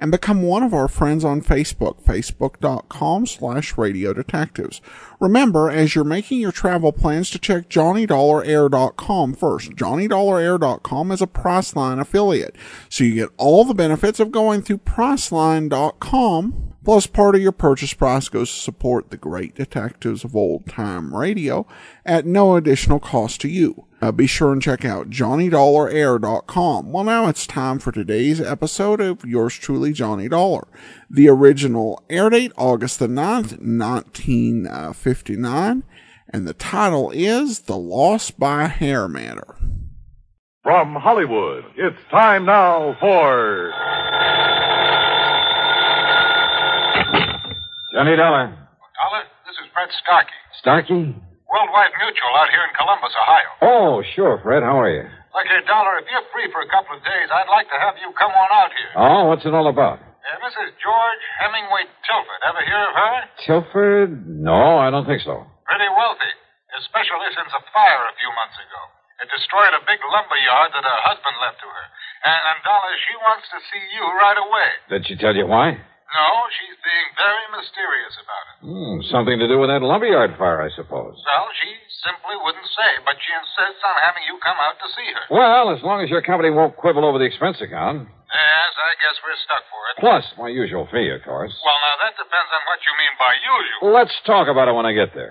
and become one of our friends on Facebook, facebook.com slash radio detectives. Remember, as you're making your travel plans to check JohnnyDollarAir.com first. JohnnyDollarAir.com is a Priceline affiliate, so you get all the benefits of going through Priceline.com Plus, part of your purchase price goes to support the great detectives of old time radio at no additional cost to you. Uh, be sure and check out JohnnyDollarAir.com. Well, now it's time for today's episode of yours truly, Johnny Dollar. The original air date, August the 9th, 1959, and the title is The Loss by Hair Matter. From Hollywood, it's time now for. Johnny Dollar. Dollar, this is Fred Starkey. Starkey? Worldwide Mutual out here in Columbus, Ohio. Oh, sure, Fred. How are you? Look here, Dollar, if you're free for a couple of days, I'd like to have you come on out here. Oh, what's it all about? Uh, Mrs. George Hemingway Tilford. Ever hear of her? Tilford? No, I don't think so. Pretty wealthy, especially since a fire a few months ago. It destroyed a big lumber yard that her husband left to her. And, and Dollar, she wants to see you right away. Did she tell you why? No, she's being very mysterious about it. Hmm, something to do with that lumberyard fire, I suppose. Well, she simply wouldn't say, but she insists on having you come out to see her. Well, as long as your company won't quibble over the expense account. Yes, I guess we're stuck for it. Plus my usual fee, of course. Well, now that depends on what you mean by usual. Let's talk about it when I get there.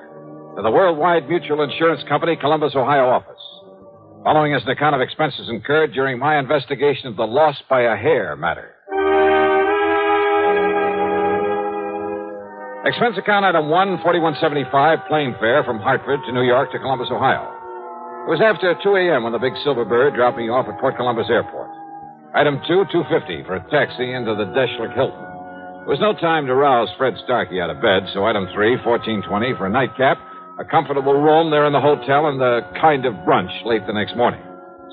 to the Worldwide Mutual Insurance Company, Columbus, Ohio office. Following is an account of expenses incurred during my investigation of the loss by a hair matter. Expense account item 1, 4175, plane fare from Hartford to New York to Columbus, Ohio. It was after 2 a.m. when the big silver bird dropped me off at Port Columbus Airport. Item 2, 250 for a taxi into the Deschler Hilton. There was no time to rouse Fred Starkey out of bed, so item 3, 1420 for a nightcap, a comfortable room there in the hotel, and a kind of brunch late the next morning.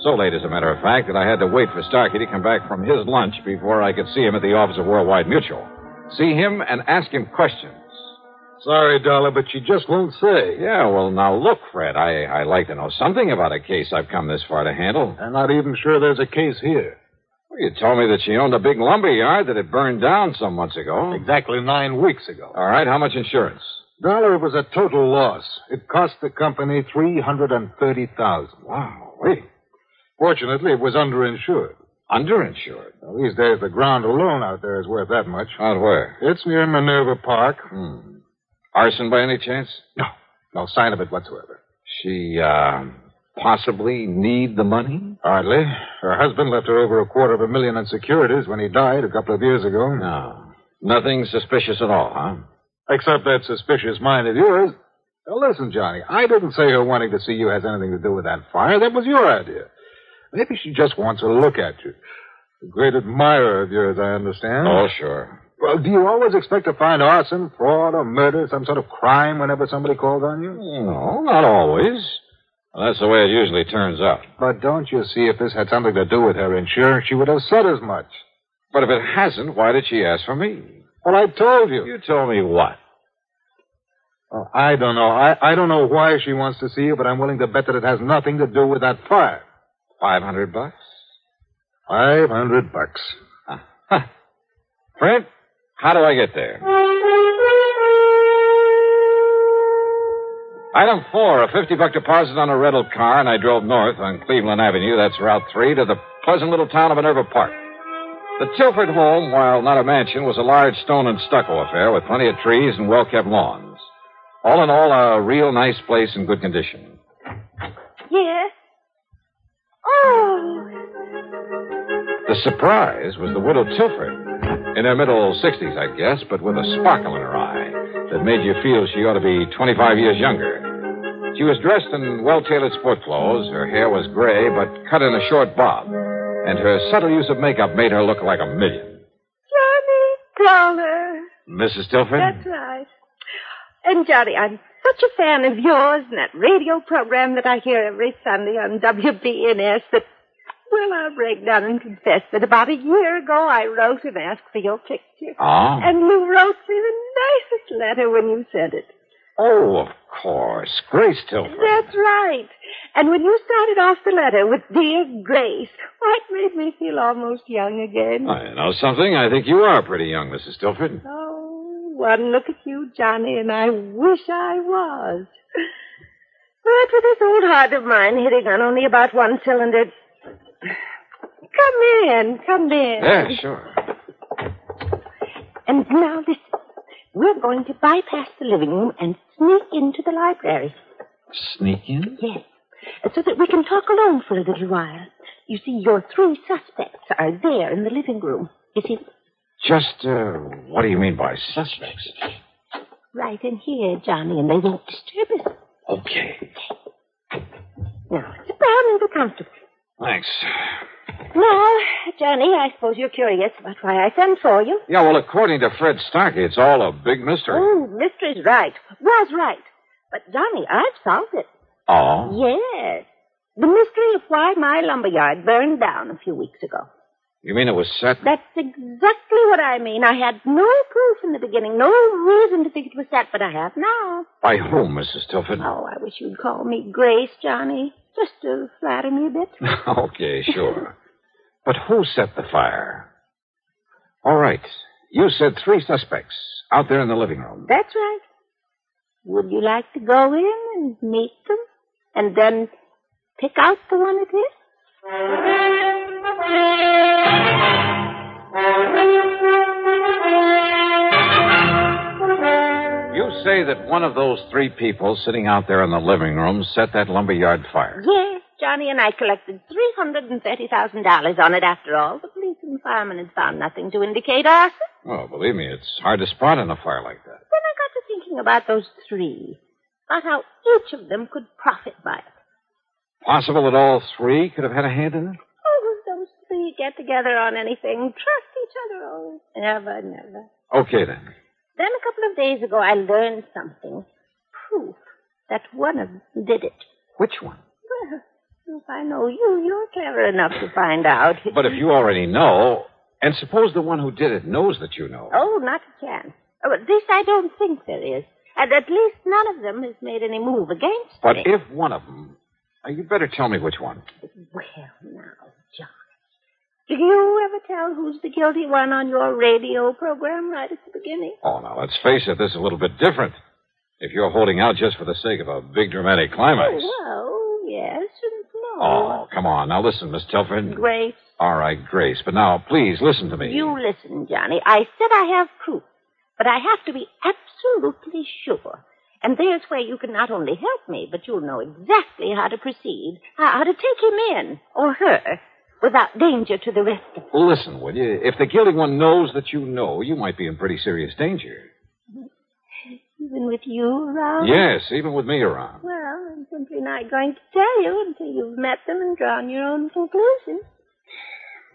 So late, as a matter of fact, that I had to wait for Starkey to come back from his lunch before I could see him at the office of Worldwide Mutual. See him and ask him questions. Sorry, Dollar, but she just won't say. Yeah, well, now look, Fred, I, I like to know something about a case I've come this far to handle. I'm not even sure there's a case here. Well, you told me that she owned a big lumber yard that had burned down some months ago. Exactly nine weeks ago. All right, how much insurance? Dollar, it was a total loss. It cost the company three hundred and thirty thousand. Wow, wait. Fortunately, it was underinsured. Underinsured? Well, these days, the ground alone out there is worth that much. Out where? It's near Minerva Park. Hmm. Arson by any chance? No, no sign of it whatsoever. She, uh, possibly need the money? Hardly. Her husband left her over a quarter of a million in securities when he died a couple of years ago. No. Nothing suspicious at all, huh? Except that suspicious mind of yours. Now, listen, Johnny, I didn't say her wanting to see you has anything to do with that fire. That was your idea. Maybe she just wants a look at you. A great admirer of yours, I understand. Oh, sure. Well, do you always expect to find arson, fraud, or murder, some sort of crime whenever somebody calls on you? No, not always. Well, that's the way it usually turns out. But don't you see if this had something to do with her insurance, she would have said as much. But if it hasn't, why did she ask for me? Well, I told you. You told me what? Oh, I don't know. I, I don't know why she wants to see you, but I'm willing to bet that it has nothing to do with that fire. Five hundred bucks? Five hundred bucks. Ah, huh. huh. Fred, how do I get there? Item four, a 50 buck deposit on a rental car, and I drove north on Cleveland Avenue, that's Route 3, to the pleasant little town of Minerva Park. The Tilford home, while not a mansion, was a large stone and stucco affair with plenty of trees and well kept lawns. All in all, a real nice place in good condition. Yes. Oh, The surprise was the widow Tilford. In her middle 60s, I guess, but with a sparkle in her eye that made you feel she ought to be 25 years younger. She was dressed in well tailored sport clothes. Her hair was gray, but cut in a short bob. And her subtle use of makeup made her look like a million. Johnny Dollar. Mrs. Tilford? That's right. And Johnny, I'm such a fan of yours and that radio program that I hear every Sunday on WBNS that, well, I'll break down and confess that about a year ago I wrote and asked for your picture. Oh. And you wrote me the nicest letter when you sent it. Oh, of course. Grace Tilford. That's right. And when you started off the letter with Dear Grace, why, it made me feel almost young again. I know something. I think you are pretty young, Mrs. Tilford. Oh, one look at you, Johnny, and I wish I was. But with this old heart of mine hitting on only about one cylinder. Come in, come in. Yeah, sure. And now listen. We're going to bypass the living room and sneak into the library. Sneak in? Yes. So that we can talk alone for a little while. You see, your three suspects are there in the living room. You see, Just, uh, what do you mean by suspects? right in here, Johnny, and they won't disturb us. Okay. Now, sit down and be comfortable. Thanks. Now, Johnny, I suppose you're curious about why I sent for you. Yeah, well, according to Fred Starkey, it's all a big mystery. Oh, mystery's right. Was right. But, Johnny, I've solved it. Oh? Yes. The mystery of why my lumberyard burned down a few weeks ago. You mean it was set? That's exactly what I mean. I had no proof in the beginning, no reason to think it was set, but I have now. By whom, Mrs. Tilford? Oh, I wish you'd call me Grace, Johnny, just to flatter me a bit. okay, sure. But who set the fire? All right. You said three suspects out there in the living room. That's right. Would you like to go in and meet them? And then pick out the one it is? You say that one of those three people sitting out there in the living room set that lumberyard fire. Yes, Johnny and I collected $330,000 on it after all. The police and firemen had found nothing to indicate arson. Oh, well, believe me, it's hard to spot in a fire like that. Then I got to thinking about those three, about how each of them could profit by it. Possible that all three could have had a hand in it? Three get together on anything, trust each other. Oh, never, never. Okay, then. Then a couple of days ago, I learned something. Proof that one of them did it. Which one? Well, if I know you, you're clever enough to find out. But if you already know, and suppose the one who did it knows that you know. Oh, not a chance. Oh, but this I don't think there is. And at least none of them has made any move against But me. if one of them. Uh, you better tell me which one. Well, now, John. Do you ever tell who's the guilty one on your radio program right at the beginning? Oh, now, let's face it, this is a little bit different. If you're holding out just for the sake of a big dramatic climax. Oh, well, yes and no. Oh, come on. Now, listen, Miss Tilford. Grace, All right, Grace. But now, please, listen to me. you listen, Johnny. I said I have proof, but I have to be absolutely sure. And there's where you can not only help me, but you'll know exactly how to proceed, how, how to take him in, or her, without danger to the rest of us. Listen, will you? If the guilty one knows that you know, you might be in pretty serious danger. Even with you around? Yes, even with me around. Well, I'm simply not going to tell you until you've met them and drawn your own conclusions.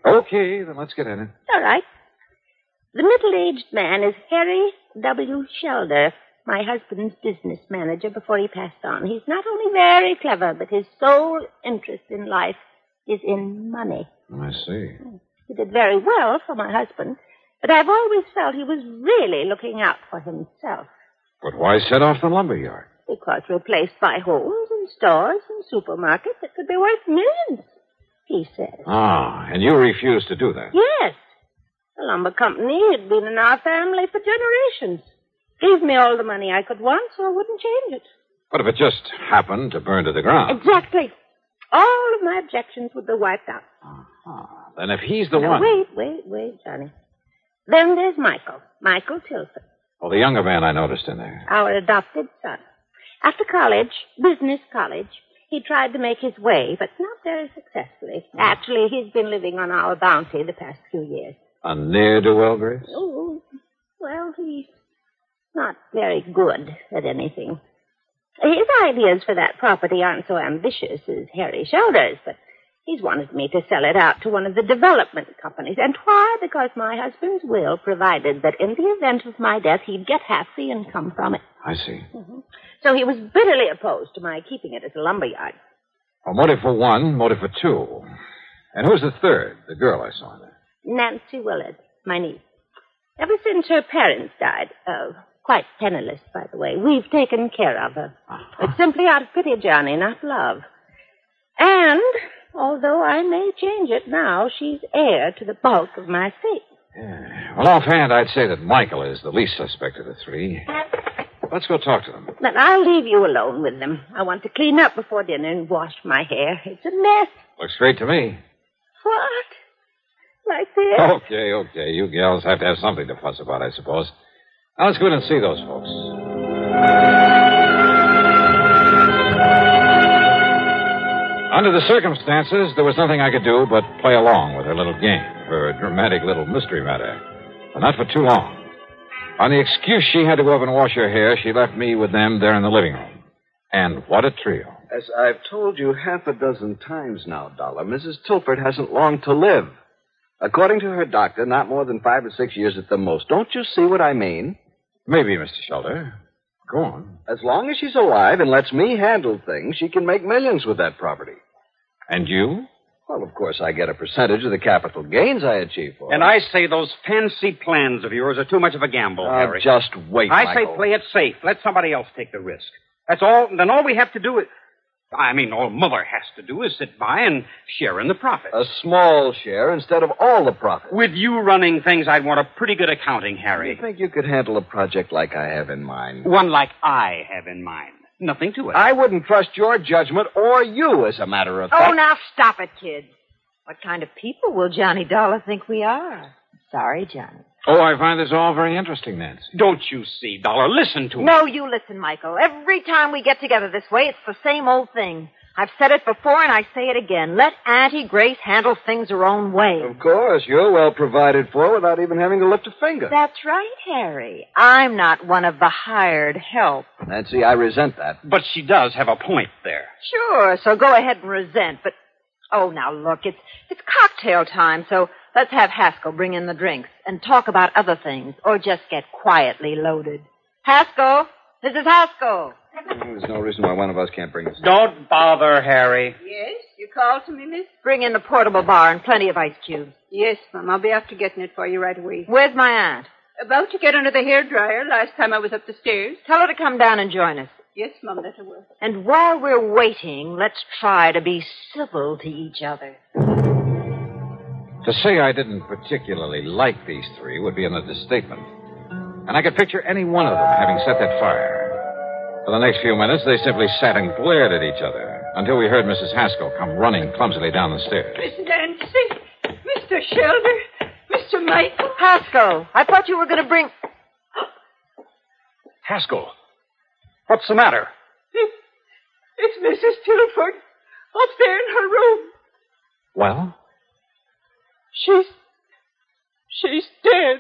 Okay, then let's get in it. All right. The middle-aged man is Harry W. Shelder, my husband's business manager before he passed on. He's not only very clever, but his sole interest in life is in money. I see. He did very well for my husband, but I've always felt he was really looking out for himself. But why set off the lumber yard? Because replaced by homes and stores and supermarkets that could be worth millions, he says. Ah, and you refused to do that. Yes. The lumber company had been in our family for generations. Gave me all the money I could want, so I wouldn't change it. What if it just happened to burn to the ground. Exactly. All of my objections would be wiped out. Ah, then if he's the Now, one. wait, wait, wait, Johnny. Then there's Michael. Michael Tilford. Oh, the younger man I noticed in there. Our adopted son. After college, business college, he tried to make his way, but not very successfully. Actually, he's been living on our bounty the past few years. A ne'er-do-well, Grace? Oh, well, he's not very good at anything. His ideas for that property aren't so ambitious as Harry Shelder's, but he's wanted me to sell it out to one of the development companies. And why? Because my husband's will provided that in the event of my death, he'd get half the income from it. I see. So he was bitterly opposed to my keeping it as a lumberyard. Well, motive for one, motive for two. And who's the third? The girl I saw there. Nancy Willard, my niece. Ever since her parents died, uh, quite penniless, by the way, we've taken care of her. It's simply out of pity, Johnny, not love. And, although I may change it now, she's heir to the bulk of my estate. Yeah. Well, offhand, I'd say that Michael is the least suspect of the three. Let's go talk to them. Then I'll leave you alone with them. I want to clean up before dinner and wash my hair. It's a mess. Looks great to me. What? Like this? Okay, okay. You gals have to have something to fuss about, I suppose. Now let's go in and see those folks. Under the circumstances, there was nothing I could do but play along with her little game, her dramatic little mystery matter. But not for too long. On the excuse she had to go up and wash her hair, she left me with them there in the living room. And what a trio. As I've told you half a dozen times now, Dollar, Mrs. Tilford hasn't long to live. According to her doctor, not more than five or six years at the most. Don't you see what I mean? Maybe, Mr. Shelder. Go on. As long as she's alive and lets me handle things, she can make millions with that property. And you? Well, of course, I get a percentage of the capital gains I achieve for her. And I say those fancy plans of yours are too much of a gamble, Uh, Harry. just wait, I Michael. say play it safe. Let somebody else take the risk. That's all. Then all we have to do is. I mean, all Mother has to do is sit by and share in the profit. A small share instead of all the profit. With you running things, I'd want a pretty good accounting, Harry. You think you could handle a project like I have in mind? One like I have in mind. Nothing to it. I wouldn't trust your judgment or you, as a matter of oh, fact. Oh, now stop it, kids. What kind of people will Johnny Dollar think we are? Sorry, Johnny. Oh, I find this all very interesting, Nancy. Don't you see, Dollar? Listen to me. No, you listen, Michael. Every time we get together this way, it's the same old thing. I've said it before and I say it again. Let Auntie Grace handle things her own way. Of course, you're well provided for without even having to lift a finger. That's right, Harry. I'm not one of the hired help. Nancy, I resent that. But she does have a point there. Sure, so go ahead and resent, but oh now look, it's it's cocktail time, so let's have Haskell bring in the drinks and talk about other things, or just get quietly loaded. Haskell, this is Haskell. There's no reason why one of us can't bring this. Don't bother, Harry. Yes, you called to me, miss? Bring in the portable bar and plenty of ice cubes. Yes, Mum. I'll be after getting it for you right away. Where's my aunt? About to get under the hair dryer last time I was up the stairs. Tell her to come down and join us. Yes, Mum, that I will. And while we're waiting, let's try to be civil to each other. To say I didn't particularly like these three would be an understatement. And I could picture any one of them having set that fire. For the next few minutes, they simply sat and glared at each other until we heard Mrs. Haskell come running clumsily down the stairs. Miss Nancy, Mr. Shelder, Mr. Michael. Haskell, I thought you were going to bring. Haskell, what's the matter? It's, it's Mrs. Tilford up there in her room. Well? She's. she's dead.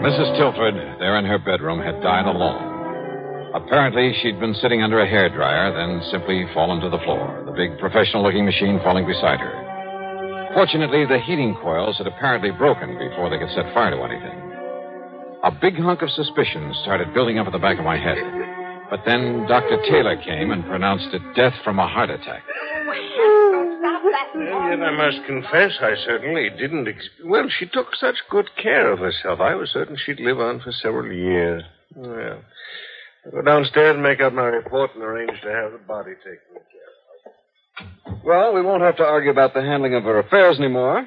Mrs. Tilford, there in her bedroom, had died alone. Apparently, she'd been sitting under a hair dryer, then simply fallen to the floor, the big professional looking machine falling beside her. Fortunately, the heating coils had apparently broken before they could set fire to anything. A big hunk of suspicion started building up at the back of my head. But then Dr. Taylor came and pronounced it death from a heart attack. And yet I must confess, I certainly didn't. Ex- well, she took such good care of herself. I was certain she'd live on for several years. Well, I'll go downstairs and make out my report and arrange to have the body taken care of. Well, we won't have to argue about the handling of her affairs anymore.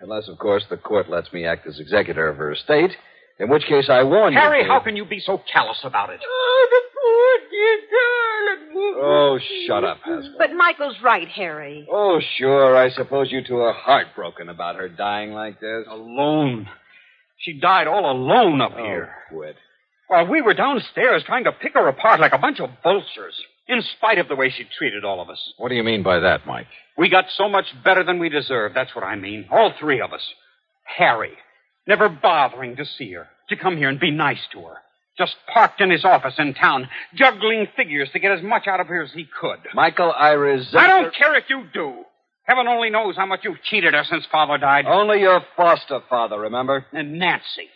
Unless, of course, the court lets me act as executor of her estate. In which case, I warn you. Harry, how can you be so callous about it? Oh, the poor dear darling. Oh, shut up, Haskell. But Michael's right, Harry. Oh, sure. I suppose you two are heartbroken about her dying like this. Alone. She died all alone up Oh, here. quit. While we were downstairs trying to pick her apart like a bunch of vultures, in spite of the way she treated all of us. What do you mean by that, Mike? We got so much better than we deserved. That's what I mean. All three of us. Harry, never bothering to see her, to come here and be nice to her. Just parked in his office in town, juggling figures to get as much out of her as he could. Michael, I resent. I don't her- care if you do. Heaven only knows how much you've cheated her since Father died. Only your foster father, remember? And Nancy,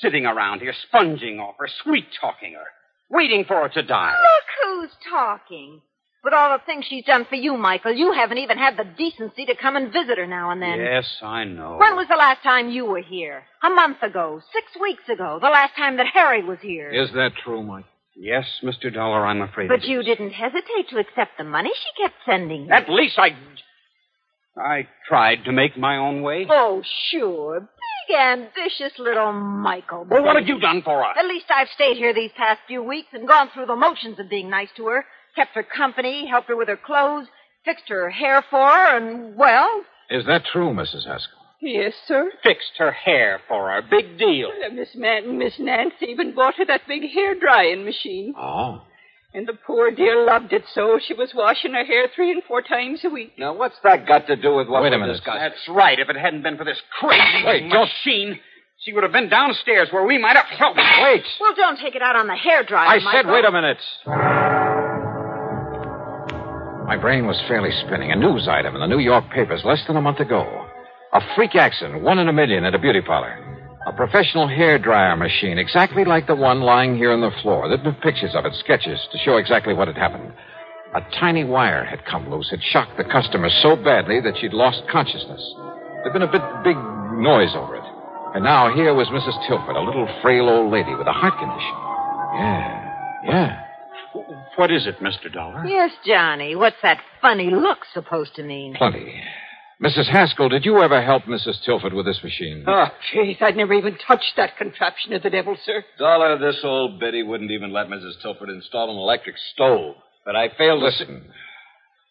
sitting around here, sponging off her, sweet talking her, waiting for her to die. Look who's talking. With all the things she's done for you, Michael, you haven't even had the decency to come and visit her now and then. Yes, I know. When was the last time you were here? A month ago, six weeks ago, the last time that Harry was here. Is that true, Mike? Yes, Mr. Dollar, I'm afraid. But it you didn't hesitate to accept the money she kept sending you. At least I. I tried to make my own way. Oh, sure. Big, ambitious little Michael. Well, what have you done for us? At least I've stayed here these past few weeks and gone through the motions of being nice to her, kept her company, helped her with her clothes, fixed her hair for her, and, well, Is that true, Mrs. Haskell? Yes, sir. Fixed her hair for her. Big deal. Uh, Miss Man- Miss Nancy even bought her that big hair drying machine. Oh. And the poor dear loved it so she was washing her hair three and four times a week. Now, what's that got to do with what Wait a we're minute. discussing? That's right. If it hadn't been for this crazy Wait, don't- machine, she would have been downstairs where we might have helped. Wait. well, don't take it out on the hair dryer, I said, Michael. wait a minute. My brain was fairly spinning. A news item in the New York papers less than a month ago. A freak accident, one in a million at a beauty parlor. A professional hair dryer machine, exactly like the one lying here on the floor. There'd been pictures of it, sketches, to show exactly what had happened. A tiny wire had come loose, It shocked the customer so badly that she'd lost consciousness. There'd been a bit big noise over it. And now here was Mrs. Tilford, a little frail old lady with a heart condition. Yeah, yeah. What is it, Mr. Dollar? Yes, Johnny. What's that funny look supposed to mean? Plenty. Mrs. Haskell, did you ever help Mrs. Tilford with this machine? Oh, jeez, I'd never even touched that contraption of the devil, sir. Dollar, this old biddy wouldn't even let Mrs. Tilford install an electric stove. But I failed to... Listen,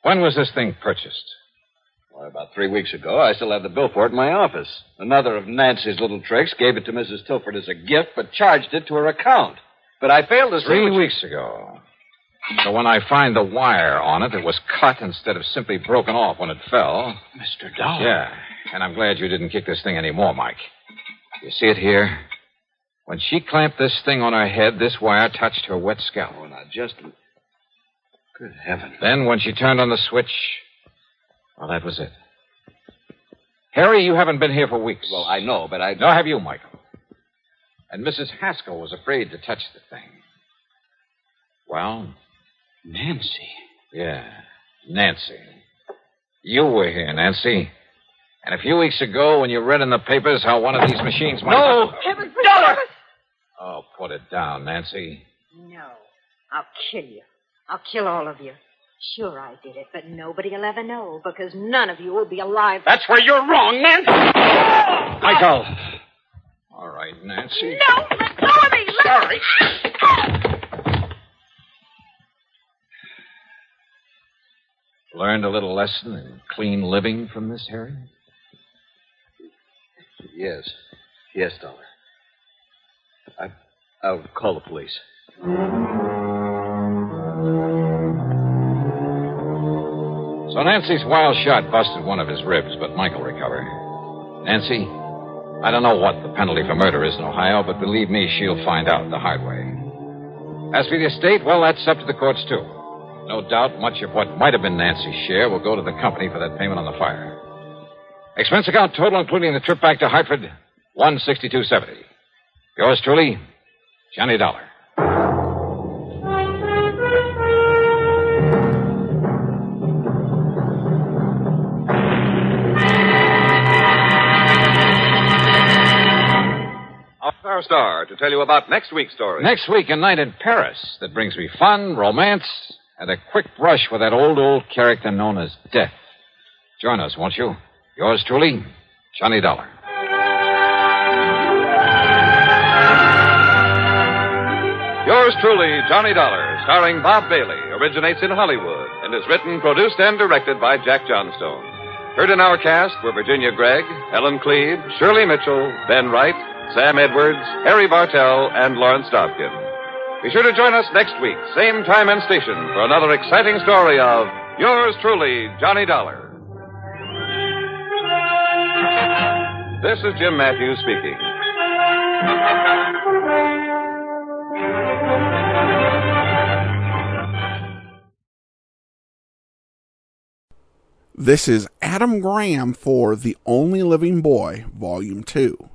when was this thing purchased? Why, about three weeks ago, I still have the bill for it in my office. Another of Nancy's little tricks gave it to Mrs. Tilford as a gift, but charged it to her account. But I failed to see... Three what- weeks ago. So when I find the wire on it, it was cut instead of simply broken off when it fell. Mr. Dollar. Yeah, and I'm glad you didn't kick this thing anymore, Mike. You see it here? When she clamped this thing on her head, this wire touched her wet scalp. Oh, now, just... Good heavens. Then when she turned on the switch, well, that was it. Harry, you haven't been here for weeks. Well, I know, but I... Nor have you, Michael. And Mrs. Haskell was afraid to touch the thing. Well, Nancy. yeah, Nancy. You were here, Nancy. And a few weeks ago, when you read in the papers how one of these machines might. No! Heaven Dollar! Oh, put it down, Nancy. No. I'll kill you. I'll kill all of you. Sure, I did it, but nobody will ever know because none of you will be alive. That's where you're wrong, Nancy. Michael. All right, Nancy. No! Let go of me! Let Sorry. Ah! Learned a little lesson in clean living from this, Harry? Yes. Yes, Dollar. I... I'll call the police. So Nancy's wild shot busted one of his ribs, but Michael recovered. Nancy, I don't know what the penalty for murder is in Ohio, but believe me, she'll find out the hard way. As for the estate, well, that's up to the courts, too. No doubt much of what might have been Nancy's share will go to the company for that payment on the fire. Expense account total, including the trip back to Hartford, one sixty-two seventy. Yours truly, Johnny Dollar. Our star to tell you about next week's story. Next week, a night in Paris that brings me fun, romance, and a quick brush with that old, old character known as Death. Join us, won't you? Yours truly, Johnny Dollar. Yours truly, Johnny Dollar, starring Bob Bailey, originates in Hollywood and is written, produced, and directed by Jack Johnstone. Heard in our cast were Virginia Gregg, Ellen Cleve, Shirley Mitchell, Ben Wright, Sam Edwards, Harry Bartell, and Lawrence Dobkin. Be sure to join us next week, same time and station, for another exciting story of yours truly, Johnny Dollar. This is Jim Matthews speaking. This is Adam Graham for The Only Living Boy, Volume 2.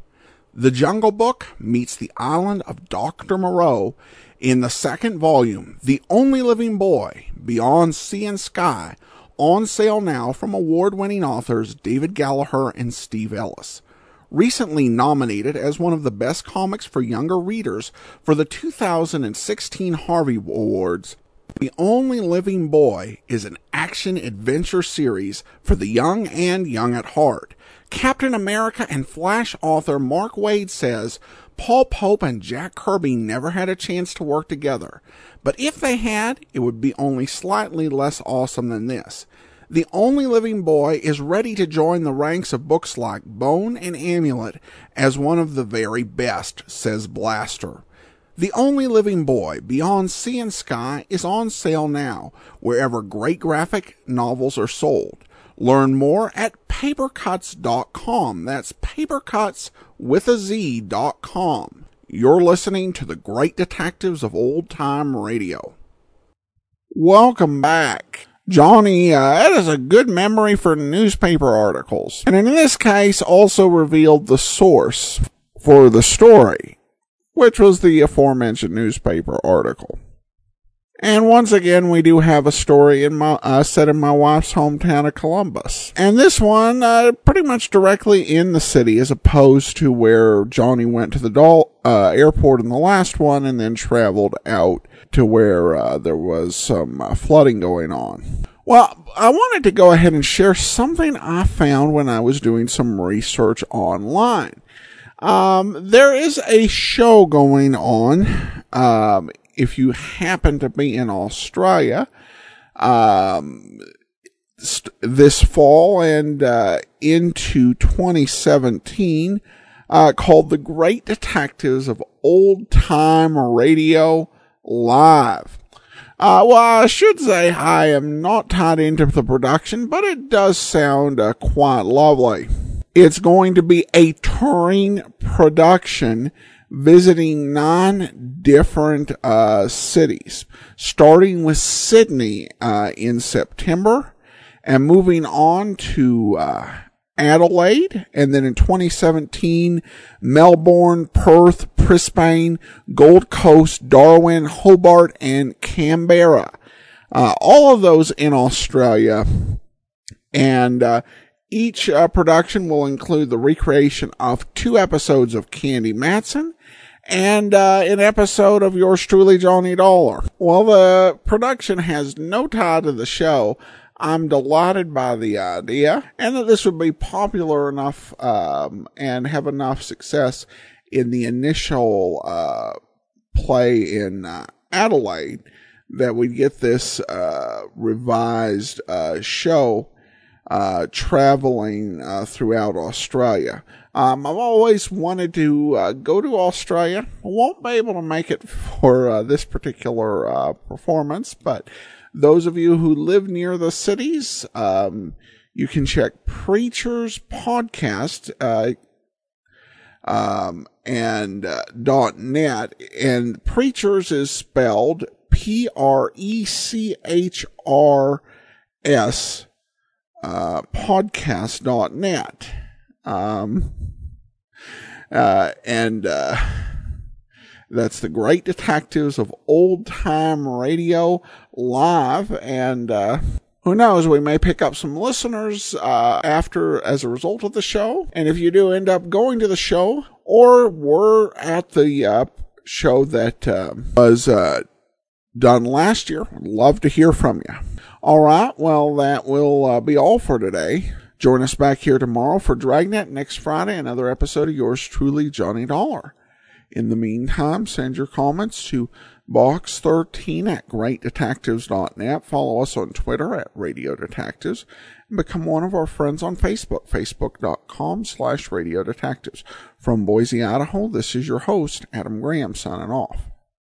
The Jungle Book meets the island of Dr. Moreau in the second volume, The Only Living Boy, Beyond Sea and Sky, on sale now from award winning authors David Gallagher and Steve Ellis. Recently nominated as one of the best comics for younger readers for the 2016 Harvey Awards, the Only Living Boy is an action adventure series for the young and young at heart. Captain America and Flash author Mark Waid says Paul Pope and Jack Kirby never had a chance to work together, but if they had, it would be only slightly less awesome than this. The Only Living Boy is ready to join the ranks of books like Bone and Amulet as one of the very best, says Blaster. The Only Living Boy, Beyond Sea and Sky, is on sale now, wherever great graphic novels are sold. Learn more at papercutz.com. That's papercuts with a Z.com. You're listening to the great detectives of old time radio. Welcome back. Johnny, uh, that is a good memory for newspaper articles. And in this case, also revealed the source for the story which was the aforementioned newspaper article. And once again, we do have a story in my, uh, set in my wife's hometown of Columbus. And this one, uh, pretty much directly in the city as opposed to where Johnny went to the Dol- uh, airport in the last one and then traveled out to where, uh, there was some uh, flooding going on. Well, I wanted to go ahead and share something I found when I was doing some research online. Um, there is a show going on. Um, if you happen to be in Australia, um, st- this fall and uh, into 2017, uh, called The Great Detectives of Old Time Radio Live. Uh, well, I should say I am not tied into the production, but it does sound uh, quite lovely. It's going to be a touring production visiting nine different uh, cities, starting with Sydney uh, in September and moving on to uh, Adelaide, and then in 2017, Melbourne, Perth, Brisbane, Gold Coast, Darwin, Hobart, and Canberra. Uh, all of those in Australia. And uh, each uh, production will include the recreation of two episodes of Candy Matson and uh, an episode of yours truly, Johnny Dollar. While the production has no tie to the show, I'm delighted by the idea and that this would be popular enough um, and have enough success in the initial uh, play in uh, Adelaide that we'd get this uh, revised uh, show uh, traveling uh, throughout Australia. Um, I've always wanted to uh, go to Australia. I won't be able to make it for uh, this particular uh, performance, but those of you who live near the cities, um, you can check Preacher's podcast uh, um, and dot net, and Preachers is spelled P R E C H R S podcast.net. Um, uh, and uh, that's the Great Detectives of Old Time Radio live. And uh, who knows, we may pick up some listeners uh, after as a result of the show. And if you do end up going to the show or were at the uh, show that uh, was done last year, love to hear from you. All right. Well, that will uh, be all for today. Join us back here tomorrow for Dragnet next Friday, another episode of yours truly, Johnny Dollar. In the meantime, send your comments to box13 at greatdetectives.net. Follow us on Twitter at Radio Detectives and become one of our friends on Facebook, facebook.com slash Radio Detectives. From Boise, Idaho, this is your host, Adam Graham, signing off.